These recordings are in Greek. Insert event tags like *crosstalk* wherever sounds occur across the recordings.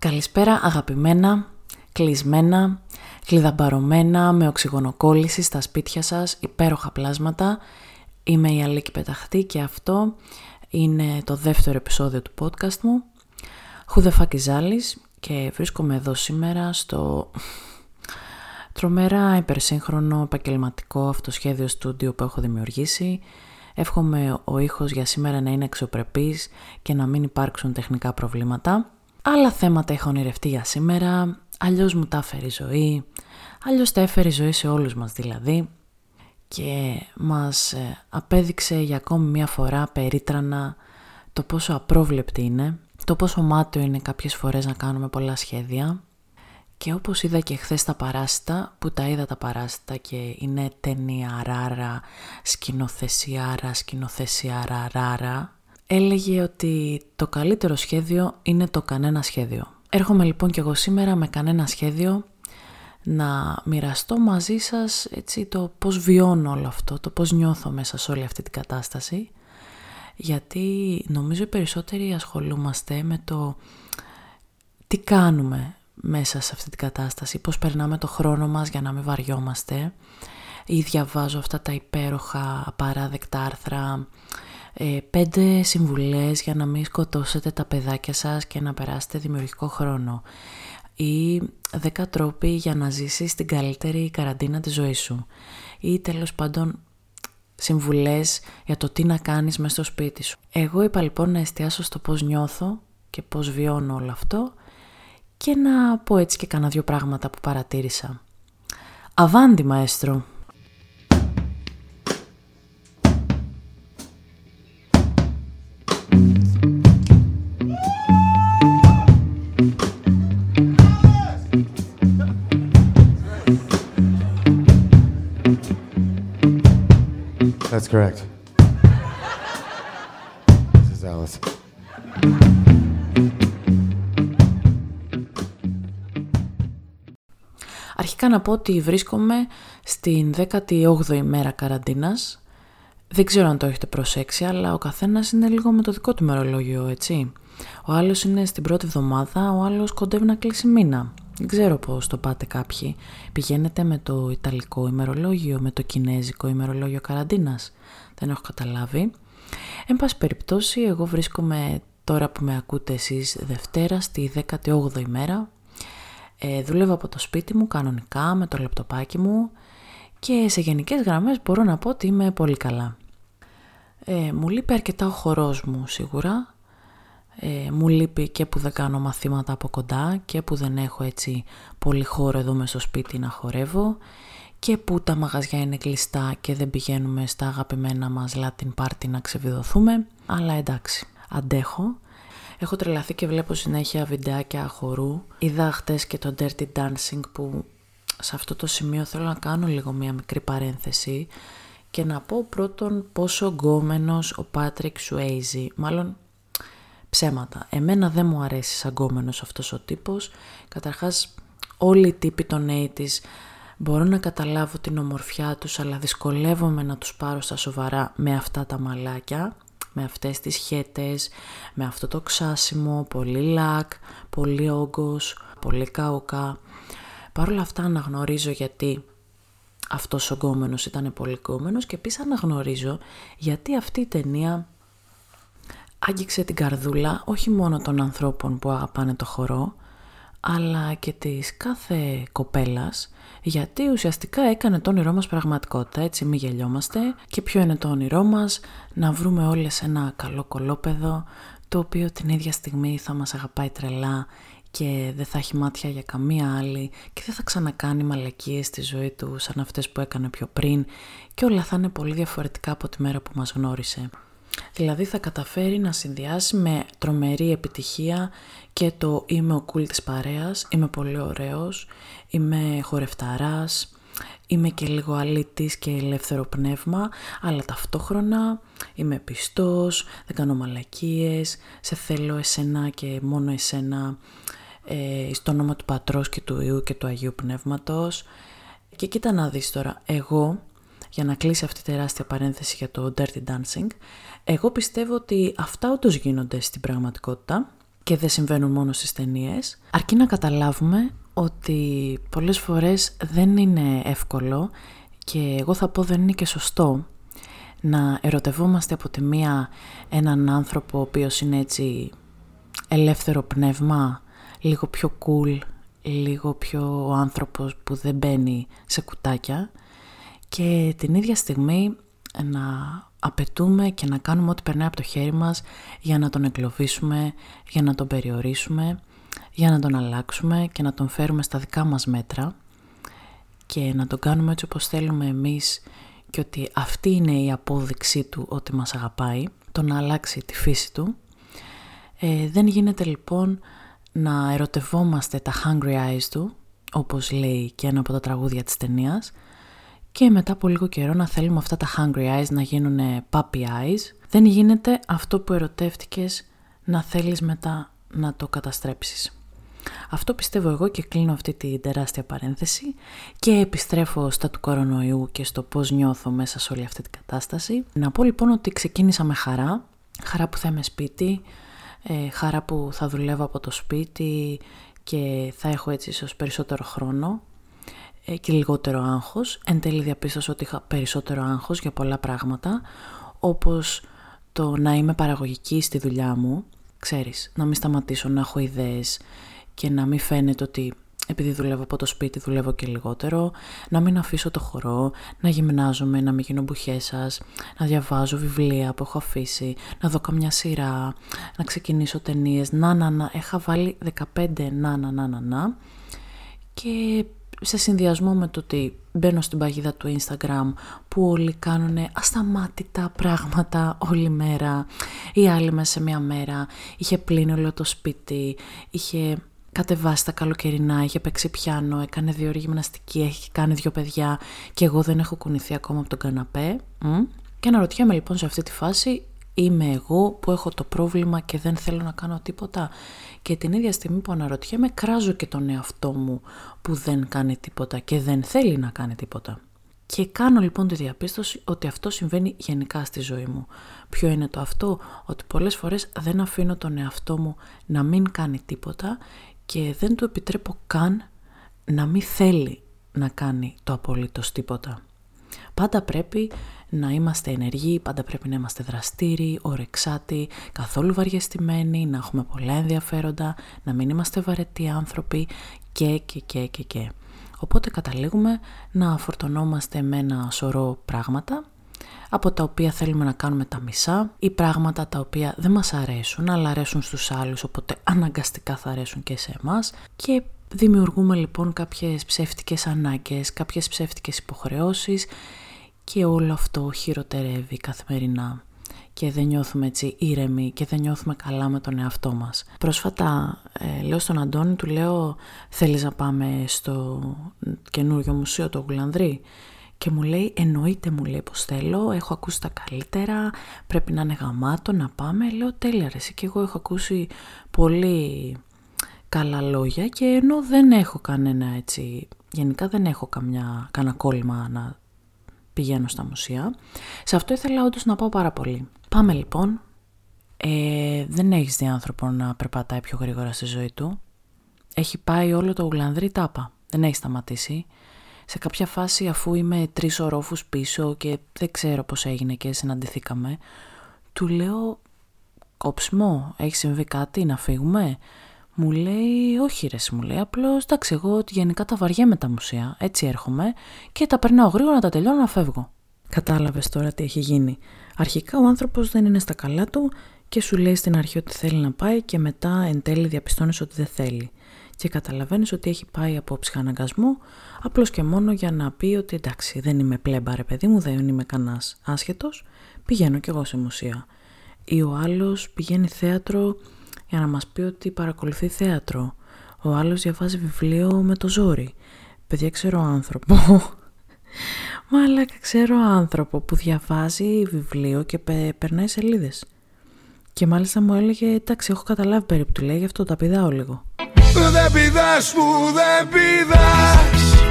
Καλησπέρα αγαπημένα, κλεισμένα, κλειδαμπαρωμένα με οξυγονοκόλληση στα σπίτια σας, υπέροχα πλάσματα. Είμαι η Αλίκη Πεταχτή και αυτό είναι το δεύτερο επεισόδιο του podcast μου. Who the fuck is και βρίσκομαι εδώ σήμερα στο τρομερά υπερσύγχρονο επαγγελματικό αυτοσχέδιο στούντιο που έχω δημιουργήσει. Εύχομαι ο ήχος για σήμερα να είναι αξιοπρεπής και να μην υπάρξουν τεχνικά προβλήματα. Άλλα θέματα έχω ονειρευτεί για σήμερα, αλλιώς μου τα έφερε η ζωή, αλλιώς τα έφερε η ζωή σε όλους μας δηλαδή. Και μας ε, απέδειξε για ακόμη μια φορά περίτρανα το πόσο απρόβλεπτη είναι, το πόσο μάτιο είναι κάποιες φορές να κάνουμε πολλά σχέδια. Και όπως είδα και χθες τα παράστα, που τα είδα τα παράστα και είναι ταινιαράρα, σκηνοθεσιάρα, σκηνοθεσιαραράρα, έλεγε ότι το καλύτερο σχέδιο είναι το κανένα σχέδιο. Έρχομαι λοιπόν και εγώ σήμερα με κανένα σχέδιο να μοιραστώ μαζί σας έτσι, το πώς βιώνω όλο αυτό, το πώς νιώθω μέσα σε όλη αυτή την κατάσταση γιατί νομίζω οι περισσότεροι ασχολούμαστε με το τι κάνουμε μέσα σε αυτή την κατάσταση, πώς περνάμε το χρόνο μας για να μην βαριόμαστε ή διαβάζω αυτά τα υπέροχα απαράδεκτα άρθρα ε, πέντε συμβουλές για να μην σκοτώσετε τα παιδάκια σας και να περάσετε δημιουργικό χρόνο ή δέκα τρόποι για να ζήσεις την καλύτερη καραντίνα της ζωής σου ή τέλος πάντων συμβουλές για το τι να κάνεις μέσα στο σπίτι σου. Εγώ είπα λοιπόν να εστιάσω στο πώς νιώθω και πώς βιώνω όλο αυτό και να πω έτσι και κάνα δυο πράγματα που παρατήρησα. Αβάντι μαέστρο! That's correct. This is Alice. Αρχικά να πω ότι βρίσκομαι στην 18η μέρα καραντίνας. Δεν ξέρω αν το έχετε προσέξει, αλλά ο καθένας είναι λίγο με το δικό του μερολόγιο, έτσι. Ο άλλος είναι στην πρώτη εβδομάδα, ο άλλος κοντεύει να κλείσει μήνα. Δεν ξέρω πώς το πάτε κάποιοι. Πηγαίνετε με το Ιταλικό ημερολόγιο, με το Κινέζικο ημερολόγιο καραντίνας. Δεν έχω καταλάβει. Εν πάση περιπτώσει, εγώ βρίσκομαι τώρα που με ακούτε εσείς Δευτέρα στη 18η μέρα. Ε, δούλευα από το σπίτι μου κανονικά με το λεπτοπάκι μου και σε γενικές γραμμές μπορώ να πω ότι είμαι πολύ καλά. Ε, μου λείπει αρκετά ο χορός μου σίγουρα ε, μου λείπει και που δεν κάνω μαθήματα από κοντά και που δεν έχω έτσι πολύ χώρο εδώ μέσα στο σπίτι να χορεύω και που τα μαγαζιά είναι κλειστά και δεν πηγαίνουμε στα αγαπημένα μας Latin Party να ξεβιδωθούμε αλλά εντάξει, αντέχω. Έχω τρελαθεί και βλέπω συνέχεια βιντεάκια χορού. Είδα χτες και το Dirty Dancing που σε αυτό το σημείο θέλω να κάνω λίγο μια μικρή παρένθεση και να πω πρώτον πόσο γκόμενος ο Patrick Swayze, μάλλον ψέματα. Εμένα δεν μου αρέσει σαν γκόμενος αυτός ο τύπος. Καταρχάς όλοι οι τύποι των 80's μπορώ να καταλάβω την ομορφιά τους αλλά δυσκολεύομαι να τους πάρω στα σοβαρά με αυτά τα μαλάκια με αυτές τις χέτες, με αυτό το ξάσιμο, πολύ λακ, πολύ όγκος, πολύ καουκά. Παρ' όλα αυτά αναγνωρίζω γιατί αυτός ο γκόμενος ήταν πολύ γκόμενος και επίσης αναγνωρίζω γιατί αυτή η ταινία άγγιξε την καρδούλα όχι μόνο των ανθρώπων που αγαπάνε το χορό, αλλά και της κάθε κοπέλας, γιατί ουσιαστικά έκανε το όνειρό μας πραγματικότητα, έτσι μη γελιόμαστε. Και ποιο είναι το όνειρό μας, να βρούμε όλες ένα καλό κολόπεδο, το οποίο την ίδια στιγμή θα μας αγαπάει τρελά και δεν θα έχει μάτια για καμία άλλη και δεν θα ξανακάνει μαλακίες στη ζωή του σαν αυτές που έκανε πιο πριν και όλα θα είναι πολύ διαφορετικά από τη μέρα που μας γνώρισε. Δηλαδή θα καταφέρει να συνδυάσει με τρομερή επιτυχία και το είμαι ο cool της παρέας, είμαι πολύ ωραίος, είμαι χορευταράς, είμαι και λίγο αλήτης και ελεύθερο πνεύμα, αλλά ταυτόχρονα είμαι πιστός, δεν κάνω μαλακίες, σε θέλω εσένα και μόνο εσένα, ε, στο όνομα του Πατρός και του Ιού και του Αγίου Πνεύματος. Και κοίτα να δεις τώρα, εγώ, για να κλείσει αυτή τη τεράστια παρένθεση για το Dirty Dancing, εγώ πιστεύω ότι αυτά όντως γίνονται στην πραγματικότητα και δεν συμβαίνουν μόνο στις ταινίες. αρκεί να καταλάβουμε ότι πολλές φορές δεν είναι εύκολο και εγώ θα πω δεν είναι και σωστό να ερωτευόμαστε από τη μία έναν άνθρωπο ο οποίος είναι έτσι ελεύθερο πνεύμα, λίγο πιο cool, λίγο πιο ο άνθρωπος που δεν μπαίνει σε κουτάκια και την ίδια στιγμή να απαιτούμε και να κάνουμε ό,τι περνάει από το χέρι μας για να τον εγκλωβίσουμε, για να τον περιορίσουμε, για να τον αλλάξουμε και να τον φέρουμε στα δικά μας μέτρα και να τον κάνουμε έτσι όπως θέλουμε εμείς και ότι αυτή είναι η απόδειξή του ότι μας αγαπάει, το να αλλάξει τη φύση του. Ε, δεν γίνεται λοιπόν να ερωτευόμαστε τα hungry eyes του, όπως λέει και ένα από τα τραγούδια της ταινίας, και μετά από λίγο καιρό να θέλουμε αυτά τα hungry eyes να γίνουν puppy eyes. Δεν γίνεται αυτό που ερωτεύτηκες να θέλεις μετά να το καταστρέψεις. Αυτό πιστεύω εγώ και κλείνω αυτή τη τεράστια παρένθεση και επιστρέφω στα του κορονοϊού και στο πώς νιώθω μέσα σε όλη αυτή την κατάσταση. Να πω λοιπόν ότι ξεκίνησα με χαρά, χαρά που θα είμαι σπίτι, ε, χαρά που θα δουλεύω από το σπίτι και θα έχω έτσι ίσως περισσότερο χρόνο ε, και λιγότερο άγχος. Εν τέλει διαπίστωσα ότι είχα περισσότερο άγχος για πολλά πράγματα, όπως το να είμαι παραγωγική στη δουλειά μου, ξέρεις, να μην σταματήσω να έχω ιδέες και να μην φαίνεται ότι επειδή δουλεύω από το σπίτι δουλεύω και λιγότερο, να μην αφήσω το χορό, να γυμνάζομαι, να μην γίνω μπουχές να διαβάζω βιβλία που έχω αφήσει, να δω καμιά σειρά, να ξεκινήσω ταινίες. να να να, έχα βάλει 15 να να να να να και σε συνδυασμό με το ότι μπαίνω στην παγίδα του Instagram που όλοι κάνουν ασταμάτητα πράγματα όλη μέρα η άλλη μέσα σε μια μέρα είχε πλύνει όλο το σπίτι είχε κατεβάσει τα καλοκαιρινά, είχε παίξει πιάνο, έκανε δύο ώρες γυμναστική, έχει κάνει δύο παιδιά και εγώ δεν έχω κουνηθεί ακόμα από τον καναπέ. Και αναρωτιέμαι λοιπόν σε αυτή τη φάση, είμαι εγώ που έχω το πρόβλημα και δεν θέλω να κάνω τίποτα. Και την ίδια στιγμή που αναρωτιέμαι, κράζω και τον εαυτό μου που δεν κάνει τίποτα και δεν θέλει να κάνει τίποτα. Και κάνω λοιπόν τη διαπίστωση ότι αυτό συμβαίνει γενικά στη ζωή μου. Ποιο είναι το αυτό, ότι πολλές φορές δεν αφήνω τον εαυτό μου να μην κάνει τίποτα και δεν του επιτρέπω καν να μην θέλει να κάνει το απολύτως τίποτα. Πάντα πρέπει να είμαστε ενεργοί, πάντα πρέπει να είμαστε δραστήριοι, ορεξάτοι, καθόλου βαριεστημένοι, να έχουμε πολλά ενδιαφέροντα, να μην είμαστε βαρετοί άνθρωποι και και και και και. Οπότε καταλήγουμε να φορτωνόμαστε με ένα σωρό πράγματα από τα οποία θέλουμε να κάνουμε τα μισά ή πράγματα τα οποία δεν μας αρέσουν αλλά αρέσουν στους άλλους οπότε αναγκαστικά θα αρέσουν και σε εμάς και δημιουργούμε λοιπόν κάποιες ψεύτικες ανάγκες, κάποιες ψεύτικες υποχρεώσεις και όλο αυτό χειροτερεύει καθημερινά και δεν νιώθουμε έτσι ήρεμοι και δεν νιώθουμε καλά με τον εαυτό μας. Πρόσφατα ε, λέω στον Αντώνη, του λέω θέλεις να πάμε στο καινούργιο μουσείο το Γουλανδρή; Και μου λέει εννοείται μου λέει πως θέλω, έχω ακούσει τα καλύτερα, πρέπει να είναι γαμάτο να πάμε. Λέω τέλεια ρε, και εγώ έχω ακούσει πολύ καλά λόγια και ενώ δεν έχω κανένα έτσι, γενικά δεν έχω καμιά, κανένα κόλλημα να πηγαίνω στα μουσεία. Σε αυτό ήθελα όντως να πάω πάρα πολύ. Πάμε λοιπόν. Ε, δεν έχεις δει άνθρωπο να περπατάει πιο γρήγορα στη ζωή του. Έχει πάει όλο το ουλανδρί τάπα. Δεν έχει σταματήσει σε κάποια φάση αφού είμαι τρεις ορόφους πίσω και δεν ξέρω πώς έγινε και συναντηθήκαμε, του λέω κόψιμο, έχει συμβεί κάτι, να φύγουμε; Μου λέει, όχι ρε, μου λέει, απλώς εντάξει εγώ γενικά τα βαριέμαι τα μουσεία, έτσι έρχομαι και τα περνάω γρήγορα να τα τελειώνω να φεύγω. Κατάλαβες τώρα τι έχει γίνει. Αρχικά ο άνθρωπος δεν είναι στα καλά του και σου λέει στην αρχή ότι θέλει να πάει και μετά εν τέλει διαπιστώνεις ότι δεν θέλει και καταλαβαίνεις ότι έχει πάει από ψυχαναγκασμό απλώς και μόνο για να πει ότι εντάξει δεν είμαι πλέμπα ρε παιδί μου, δεν είμαι κανάς άσχετος, πηγαίνω κι εγώ σε μουσεία. Ή ο άλλος πηγαίνει θέατρο για να μας πει ότι παρακολουθεί θέατρο. Ο άλλος διαβάζει βιβλίο με το ζόρι. Παιδιά ξέρω άνθρωπο *laughs* Μαλάκα ξέρω άνθρωπο που διαβάζει βιβλίο και περνάει σελίδες. Και μάλιστα μου έλεγε, εντάξει, έχω καταλάβει περίπου του λέει, γι' αυτό τα πηδάω λίγο. Δεν πηδάς που δεν πηδάς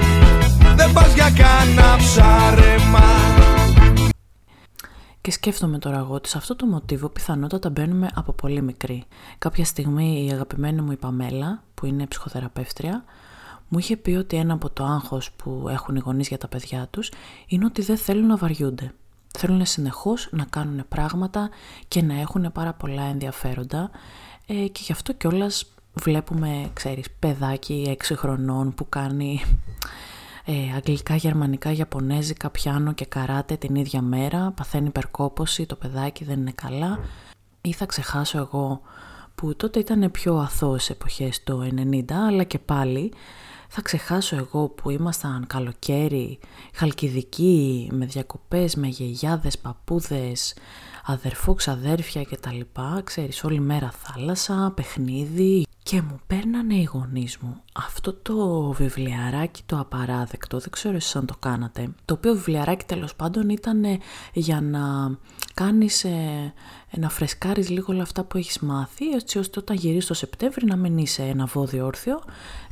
Δεν πας για κάνα ψάρεμα Και σκέφτομαι τώρα εγώ ότι σε αυτό το μοτίβο πιθανότατα μπαίνουμε από πολύ μικρή. Κάποια στιγμή η αγαπημένη μου η Παμέλα, που είναι ψυχοθεραπεύτρια, μου είχε πει ότι ένα από το άγχος που έχουν οι γονείς για τα παιδιά τους είναι ότι δεν θέλουν να βαριούνται. Θέλουν συνεχώς να κάνουν πράγματα και να έχουν πάρα πολλά ενδιαφέροντα ε, και γι' αυτό κιόλας βλέπουμε, ξέρεις, παιδάκι 6 χρονών που κάνει ε, αγγλικά, γερμανικά, ιαπωνέζικα, πιάνο και καράτε την ίδια μέρα, παθαίνει υπερκόπωση, το παιδάκι δεν είναι καλά. Ή θα ξεχάσω εγώ που τότε ήταν πιο αθώες εποχές το 90, αλλά και πάλι θα ξεχάσω εγώ που ήμασταν καλοκαίρι, χαλκιδικοί, με διακοπές, με γιαγιάδες, παππούδες, αδερφό, ξαδέρφια και τα λοιπά, ξέρεις, όλη μέρα θάλασσα, παιχνίδι. Και μου παίρνανε οι γονείς μου αυτό το βιβλιαράκι το απαράδεκτο, δεν ξέρω εσείς αν το κάνατε, το οποίο βιβλιαράκι τέλος πάντων ήταν για να κάνεις, ε, να φρεσκάρεις λίγο όλα αυτά που έχεις μάθει, έτσι ώστε όταν γυρίσεις το Σεπτέμβρη να μην είσαι ένα βόδιο όρθιο,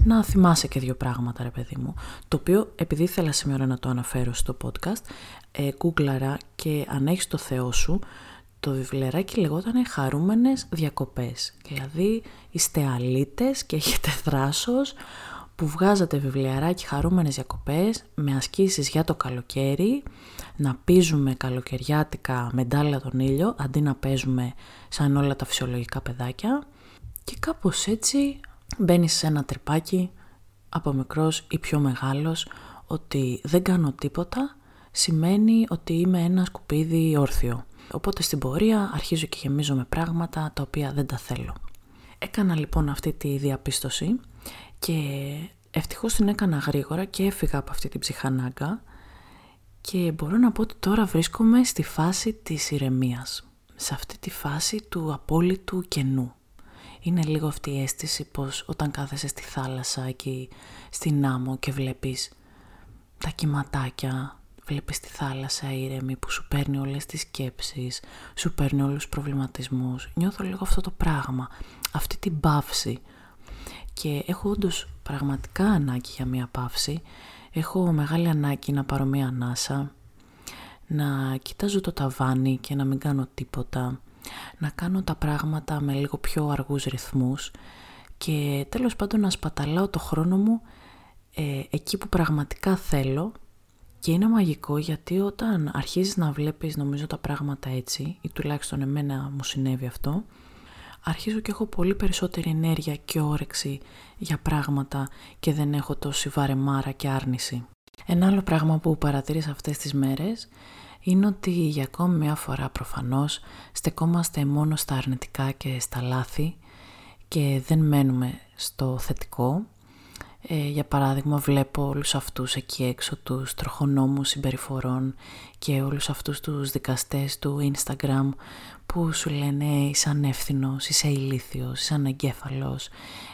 να θυμάσαι και δύο πράγματα ρε παιδί μου. Το οποίο επειδή ήθελα σήμερα να το αναφέρω στο podcast, ε, και αν έχεις το Θεό σου, το βιβλιαράκι λεγόταν «Χαρούμενες διακοπές». Δηλαδή είστε αλήτες και έχετε θράσος που βγάζατε βιβλιαράκι «Χαρούμενες διακοπές» με ασκήσεις για το καλοκαίρι, να πίζουμε καλοκαιριάτικα μεντάλια τον ήλιο αντί να παίζουμε σαν όλα τα φυσιολογικά παιδάκια και κάπως έτσι μπαίνεις σε ένα τρυπάκι από μικρός ή πιο μεγάλος ότι δεν κάνω τίποτα σημαίνει ότι είμαι ένα σκουπίδι όρθιο. Οπότε στην πορεία αρχίζω και γεμίζω με πράγματα τα οποία δεν τα θέλω. Έκανα λοιπόν αυτή τη διαπίστωση και ευτυχώς την έκανα γρήγορα και έφυγα από αυτή την ψυχανάγκα και μπορώ να πω ότι τώρα βρίσκομαι στη φάση της ηρεμίας. Σε αυτή τη φάση του απόλυτου κενού. Είναι λίγο αυτή η αίσθηση πως όταν κάθεσαι στη θάλασσα εκεί στην άμμο και βλέπεις τα κυματάκια, βλέπεις τη θάλασσα ήρεμη που σου παίρνει όλες τις σκέψεις, σου παίρνει όλους τους προβληματισμούς. Νιώθω λίγο αυτό το πράγμα, αυτή την παύση. Και έχω όντως πραγματικά ανάγκη για μία παύση. Έχω μεγάλη ανάγκη να πάρω μία ανάσα, να κοιτάζω το ταβάνι και να μην κάνω τίποτα, να κάνω τα πράγματα με λίγο πιο αργούς ρυθμούς και τέλος πάντων να σπαταλάω το χρόνο μου ε, εκεί που πραγματικά θέλω και είναι μαγικό γιατί όταν αρχίζεις να βλέπεις νομίζω τα πράγματα έτσι, ή τουλάχιστον εμένα μου συνέβη αυτό, αρχίζω και έχω πολύ περισσότερη ενέργεια και όρεξη για πράγματα και δεν έχω τόση βαρεμάρα και άρνηση. Ένα άλλο πράγμα που παρατήρησα αυτές τις μέρες είναι ότι για ακόμη μια φορά προφανώς στεκόμαστε μόνο στα αρνητικά και στα λάθη και δεν μένουμε στο θετικό ε, για παράδειγμα βλέπω όλους αυτούς εκεί έξω τους τροχονόμους συμπεριφορών και όλους αυτούς τους δικαστές του Instagram που σου λένε είσαι ανεύθυνος, είσαι ηλίθιος, είσαι ανεγκέφαλος,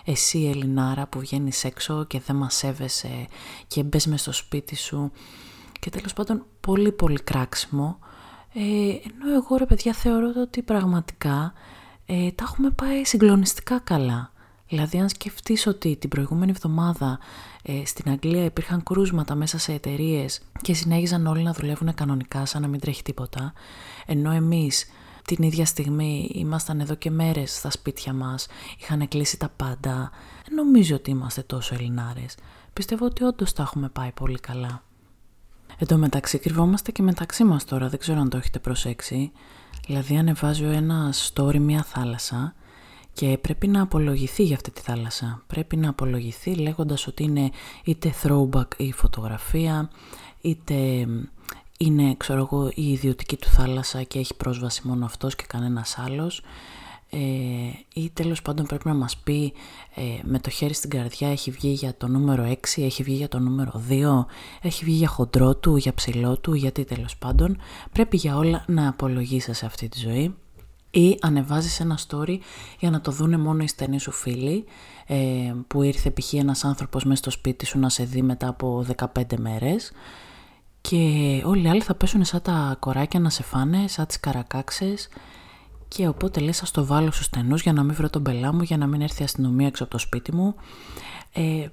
εσύ Ελληνάρα που βγαίνεις έξω και δεν μας σέβεσαι και μπες μες στο σπίτι σου και τέλος πάντων πολύ πολύ κράξιμο. Ε, ενώ εγώ ρε παιδιά θεωρώ ότι πραγματικά ε, τα έχουμε πάει συγκλονιστικά καλά. Δηλαδή αν σκεφτείς ότι την προηγούμενη εβδομάδα ε, στην Αγγλία υπήρχαν κρούσματα μέσα σε εταιρείες και συνέχιζαν όλοι να δουλεύουν κανονικά σαν να μην τρέχει τίποτα, ενώ εμείς την ίδια στιγμή ήμασταν εδώ και μέρες στα σπίτια μας, είχαν κλείσει τα πάντα, νομίζω ότι είμαστε τόσο Ελληνάρες. Πιστεύω ότι όντως τα έχουμε πάει πολύ καλά. Εν τω μεταξύ κρυβόμαστε και μεταξύ μας τώρα, δεν ξέρω αν το έχετε προσέξει. Δηλαδή ανεβάζω ένας story μια θάλασσα και πρέπει να απολογηθεί για αυτή τη θάλασσα. Πρέπει να απολογηθεί λέγοντας ότι είναι είτε throwback η φωτογραφία, είτε είναι ξέρω εγώ, η ιδιωτική του θάλασσα και έχει πρόσβαση μόνο αυτός και κανένας άλλος. Ε, ή τέλος πάντων πρέπει να μας πει ε, με το χέρι στην καρδιά έχει βγει για το νούμερο 6, έχει βγει για το νούμερο 2, έχει βγει για χοντρό του, για ψηλό του, γιατί τέλος πάντων. Πρέπει για όλα να απολογίσει σε αυτή τη ζωή ή ανεβάζεις ένα story για να το δούνε μόνο οι στενοί σου φίλοι ε, που ήρθε π.χ. ένας άνθρωπος μέσα στο σπίτι σου να σε δει μετά από 15 μέρες και όλοι οι άλλοι θα πέσουν σαν τα κοράκια να σε φάνε, σαν τις καρακάξες και οπότε λες ας το βάλω στους στενούς για να μην βρω τον πελά μου, για να μην έρθει η αστυνομία έξω από το σπίτι μου. Ε,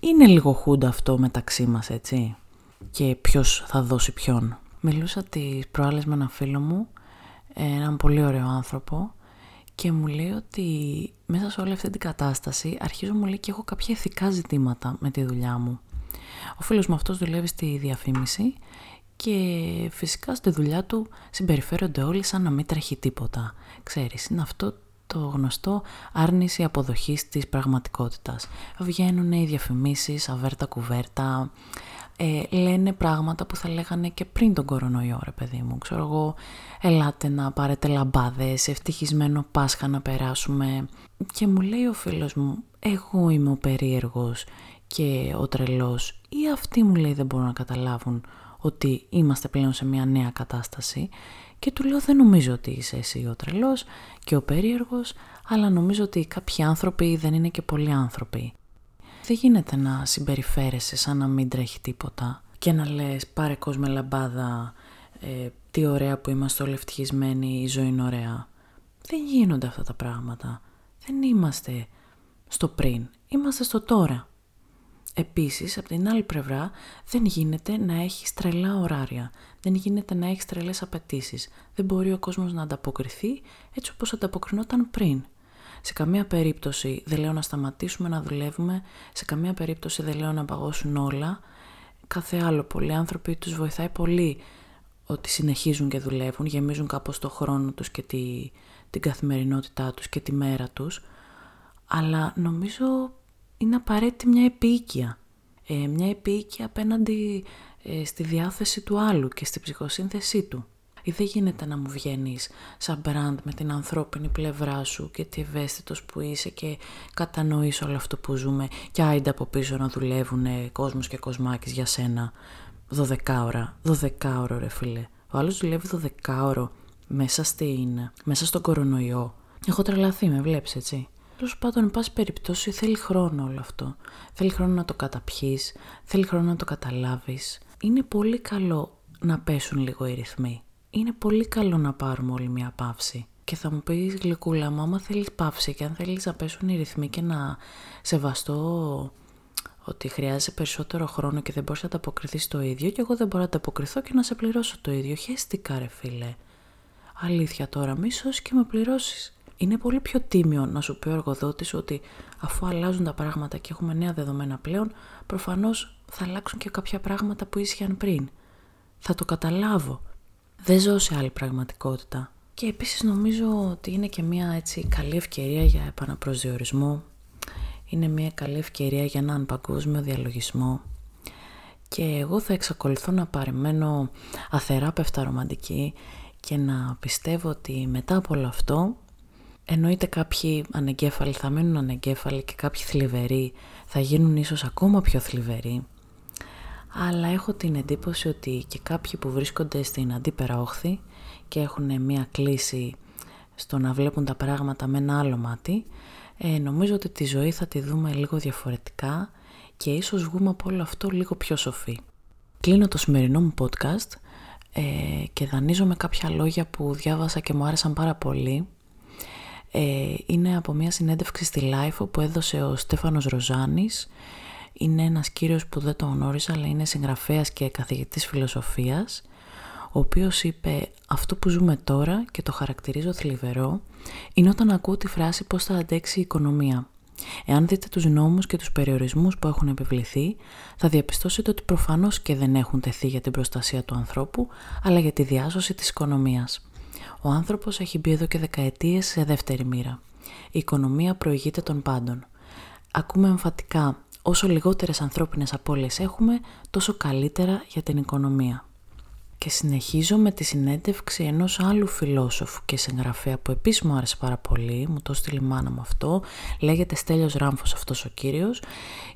είναι λίγο χούντα αυτό μεταξύ μας έτσι και ποιος θα δώσει ποιον. Μιλούσα τις προάλλες με ένα φίλο μου, έναν πολύ ωραίο άνθρωπο και μου λέει ότι μέσα σε όλη αυτή την κατάσταση αρχίζω μου λέει και έχω κάποια ηθικά ζητήματα με τη δουλειά μου. Ο φίλος μου αυτός δουλεύει στη διαφήμιση και φυσικά στη δουλειά του συμπεριφέρονται όλοι σαν να μην τρέχει τίποτα. Ξέρεις, είναι αυτό το γνωστό άρνηση αποδοχής της πραγματικότητας. Βγαίνουν οι διαφημίσεις, αβέρτα κουβέρτα, ε, λένε πράγματα που θα λέγανε και πριν τον κορονοϊό ρε παιδί μου. Ξέρω εγώ, ελάτε να πάρετε λαμπάδες, ευτυχισμένο Πάσχα να περάσουμε. Και μου λέει ο φίλος μου, εγώ είμαι ο περίεργος και ο τρελός ή αυτοί μου λέει δεν μπορούν να καταλάβουν ότι είμαστε πλέον σε μια νέα κατάσταση και του λέω δεν νομίζω ότι είσαι εσύ ο τρελός και ο περίεργος αλλά νομίζω ότι κάποιοι άνθρωποι δεν είναι και πολλοί άνθρωποι. Δεν γίνεται να συμπεριφέρεσαι σαν να μην τρέχει τίποτα και να λες πάρε κόσμο λαμπάδα, ε, τι ωραία που είμαστε όλοι ευτυχισμένοι, η ζωή είναι ωραία. Δεν γίνονται αυτά τα πράγματα. Δεν είμαστε στο πριν, είμαστε στο τώρα. Επίσης, από την άλλη πλευρά, δεν γίνεται να έχει τρελά ωράρια. Δεν γίνεται να έχεις τρελές απαιτήσεις. Δεν μπορεί ο κόσμος να ανταποκριθεί έτσι όπως ανταποκρινόταν πριν. Σε καμία περίπτωση δεν λέω να σταματήσουμε να δουλεύουμε, σε καμία περίπτωση δεν λέω να παγώσουν όλα. Κάθε άλλο, πολλοί άνθρωποι τους βοηθάει πολύ ότι συνεχίζουν και δουλεύουν, γεμίζουν κάπως το χρόνο τους και τη, την καθημερινότητά τους και τη μέρα τους. Αλλά νομίζω είναι απαραίτητη μια επίοικια. Ε, μια επίοικια απέναντι ε, στη διάθεση του άλλου και στη ψυχοσύνθεσή του. Ή δεν γίνεται να μου βγαίνεις σαν μπραντ με την ανθρώπινη πλευρά σου και τι ευαίσθητος που είσαι και κατανοείς όλο αυτό που ζούμε και άιντα από πίσω να δουλεύουν κόσμος και κοσμάκης για σένα 12 ώρα, 12 ώρα ρε φίλε. Ο άλλος δουλεύει 12 ώρα μέσα, στην, μέσα στον κορονοϊό. Έχω τρελαθεί, με βλέπεις έτσι. Τέλος πάντων, εν πάση περιπτώσει, θέλει χρόνο όλο αυτό. Θέλει χρόνο να το καταπιείς, θέλει χρόνο να το καταλάβεις. Είναι πολύ καλό να πέσουν λίγο οι ρυθμοί. Είναι πολύ καλό να πάρουμε όλοι μια παύση. Και θα μου πεις γλυκούλα μου, άμα θέλεις παύση και αν θέλεις να πέσουν οι ρυθμοί και να σεβαστώ ότι χρειάζεται περισσότερο χρόνο και δεν μπορείς να ανταποκριθείς το ίδιο και εγώ δεν μπορώ να ανταποκριθώ και να σε πληρώσω το ίδιο. Χαίστηκα ρε φίλε. Αλήθεια τώρα, μη και με πληρώσεις. Είναι πολύ πιο τίμιο να σου πει ο εργοδότης ότι αφού αλλάζουν τα πράγματα και έχουμε νέα δεδομένα πλέον, προφανώς θα αλλάξουν και κάποια πράγματα που ίσχυαν πριν. Θα το καταλάβω. Δεν ζω σε άλλη πραγματικότητα. Και επίσης νομίζω ότι είναι και μια έτσι καλή ευκαιρία για επαναπροσδιορισμό. Είναι μια καλή ευκαιρία για έναν παγκόσμιο διαλογισμό. Και εγώ θα εξακολουθώ να παρεμένω αθεράπευτα ρομαντική και να πιστεύω ότι μετά από όλο αυτό Εννοείται κάποιοι ανεγκέφαλοι θα μείνουν ανεγκέφαλοι και κάποιοι θλιβεροί θα γίνουν ίσως ακόμα πιο θλιβεροί. Αλλά έχω την εντύπωση ότι και κάποιοι που βρίσκονται στην αντίπερα όχθη και έχουν μία κλίση στο να βλέπουν τα πράγματα με ένα άλλο μάτι, ε, νομίζω ότι τη ζωή θα τη δούμε λίγο διαφορετικά και ίσως βγούμε από όλο αυτό λίγο πιο σοφοί. Κλείνω το σημερινό μου podcast ε, και δανείζω με κάποια λόγια που διάβασα και μου άρεσαν πάρα πολύ ε, είναι από μια συνέντευξη στη Life που έδωσε ο Στέφανος Ροζάνης. Είναι ένας κύριος που δεν τον γνώριζα αλλά είναι συγγραφέας και καθηγητής φιλοσοφίας ο οποίος είπε «Αυτό που ζούμε τώρα και το χαρακτηρίζω θλιβερό είναι όταν ακούω τη φράση πώς θα αντέξει η οικονομία. Εάν δείτε τους νόμους και τους περιορισμούς που έχουν επιβληθεί, θα διαπιστώσετε ότι προφανώς και δεν έχουν τεθεί για την προστασία του ανθρώπου, αλλά για τη διάσωση της οικονομίας. Ο άνθρωπος έχει μπει εδώ και δεκαετίες σε δεύτερη μοίρα. Η οικονομία προηγείται των πάντων. Ακούμε εμφατικά όσο λιγότερες ανθρώπινες απώλειες έχουμε, τόσο καλύτερα για την οικονομία. Και συνεχίζω με τη συνέντευξη ενός άλλου φιλόσοφου και συγγραφέα που επίσης μου άρεσε πάρα πολύ, μου το στείλει μάνα μου αυτό, λέγεται Στέλιος Ράμφος αυτός ο κύριος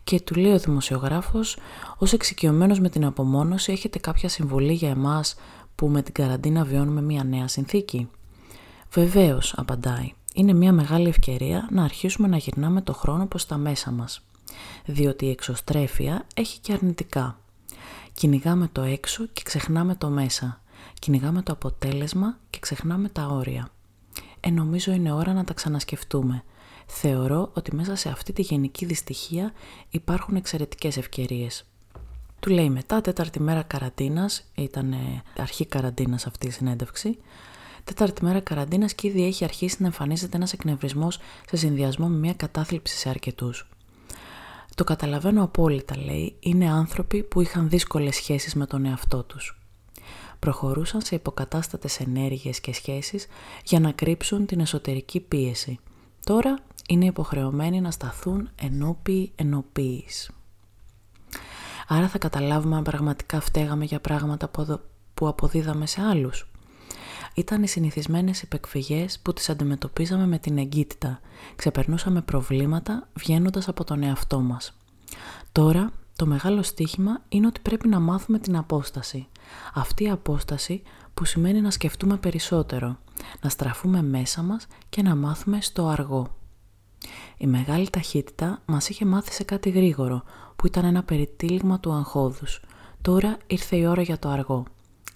και του λέει ο δημοσιογράφος «Ως εξοικειωμένος με την απομόνωση έχετε κάποια συμβολή για εμάς που με την καραντίνα βιώνουμε μια νέα συνθήκη; Βεβαίως, απαντάει, είναι μια μεγάλη ευκαιρία να αρχίσουμε να γυρνάμε το χρόνο προς τα μέσα μας. Διότι η εξωστρέφεια έχει και αρνητικά. Κυνηγάμε το έξω και ξεχνάμε το μέσα. Κυνηγάμε το αποτέλεσμα και ξεχνάμε τα όρια. Ε, νομίζω είναι ώρα να τα ξανασκεφτούμε. Θεωρώ ότι μέσα σε αυτή τη γενική δυστυχία υπάρχουν εξαιρετικές ευκαιρίες. Του λέει μετά, τέταρτη μέρα καραντίνας, ήταν αρχή καραντίνας αυτή η συνέντευξη, τέταρτη μέρα καραντίνας και ήδη έχει αρχίσει να εμφανίζεται ένας εκνευρισμός σε συνδυασμό με μια κατάθλιψη σε αρκετούς. Το καταλαβαίνω απόλυτα, λέει, είναι άνθρωποι που είχαν δύσκολες σχέσεις με τον εαυτό τους. Προχωρούσαν σε υποκατάστατες ενέργειες και σχέσεις για να κρύψουν την εσωτερική πίεση. Τώρα είναι υποχρεωμένοι να σταθούν ενώπιοι ενώπιης. Άρα θα καταλάβουμε αν πραγματικά φταίγαμε για πράγματα που αποδίδαμε σε άλλους. Ήταν οι συνηθισμένες υπεκφυγές που τις αντιμετωπίζαμε με την εγκύτητα. Ξεπερνούσαμε προβλήματα βγαίνοντας από τον εαυτό μας. Τώρα το μεγάλο στίχημα είναι ότι πρέπει να μάθουμε την απόσταση. Αυτή η απόσταση που σημαίνει να σκεφτούμε περισσότερο, να στραφούμε μέσα μας και να μάθουμε στο αργό. Η μεγάλη ταχύτητα μας είχε μάθει σε κάτι γρήγορο, που ήταν ένα περιτύλιγμα του αγχώδους. Τώρα ήρθε η ώρα για το αργό.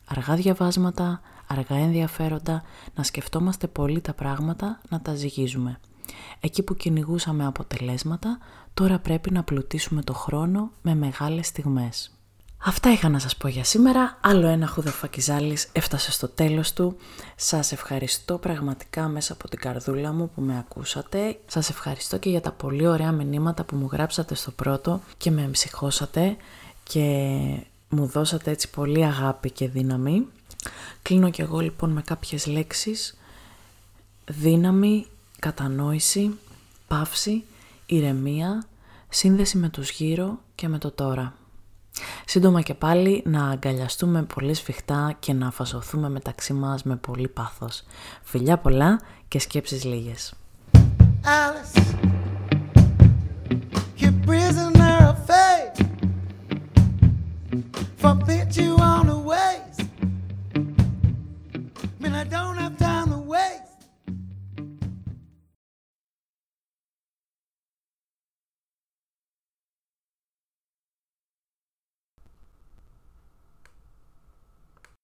Αργά διαβάσματα, αργά ενδιαφέροντα, να σκεφτόμαστε πολύ τα πράγματα, να τα ζυγίζουμε. Εκεί που κυνηγούσαμε αποτελέσματα, τώρα πρέπει να πλουτίσουμε το χρόνο με μεγάλες στιγμές. Αυτά είχα να σας πω για σήμερα. Άλλο ένα χουδοφακιζάλης έφτασε στο τέλος του. Σας ευχαριστώ πραγματικά μέσα από την καρδούλα μου που με ακούσατε. Σας ευχαριστώ και για τα πολύ ωραία μηνύματα που μου γράψατε στο πρώτο και με εμψυχώσατε και μου δώσατε έτσι πολύ αγάπη και δύναμη. Κλείνω και εγώ λοιπόν με κάποιες λέξεις. Δύναμη, κατανόηση, παύση, ηρεμία, σύνδεση με τους γύρω και με το τώρα. Σύντομα και πάλι να αγκαλιαστούμε πολύ σφιχτά και να φασωθούμε μεταξύ μας με πολύ πάθος. Φιλιά πολλά και σκέψεις λίγες. Alice.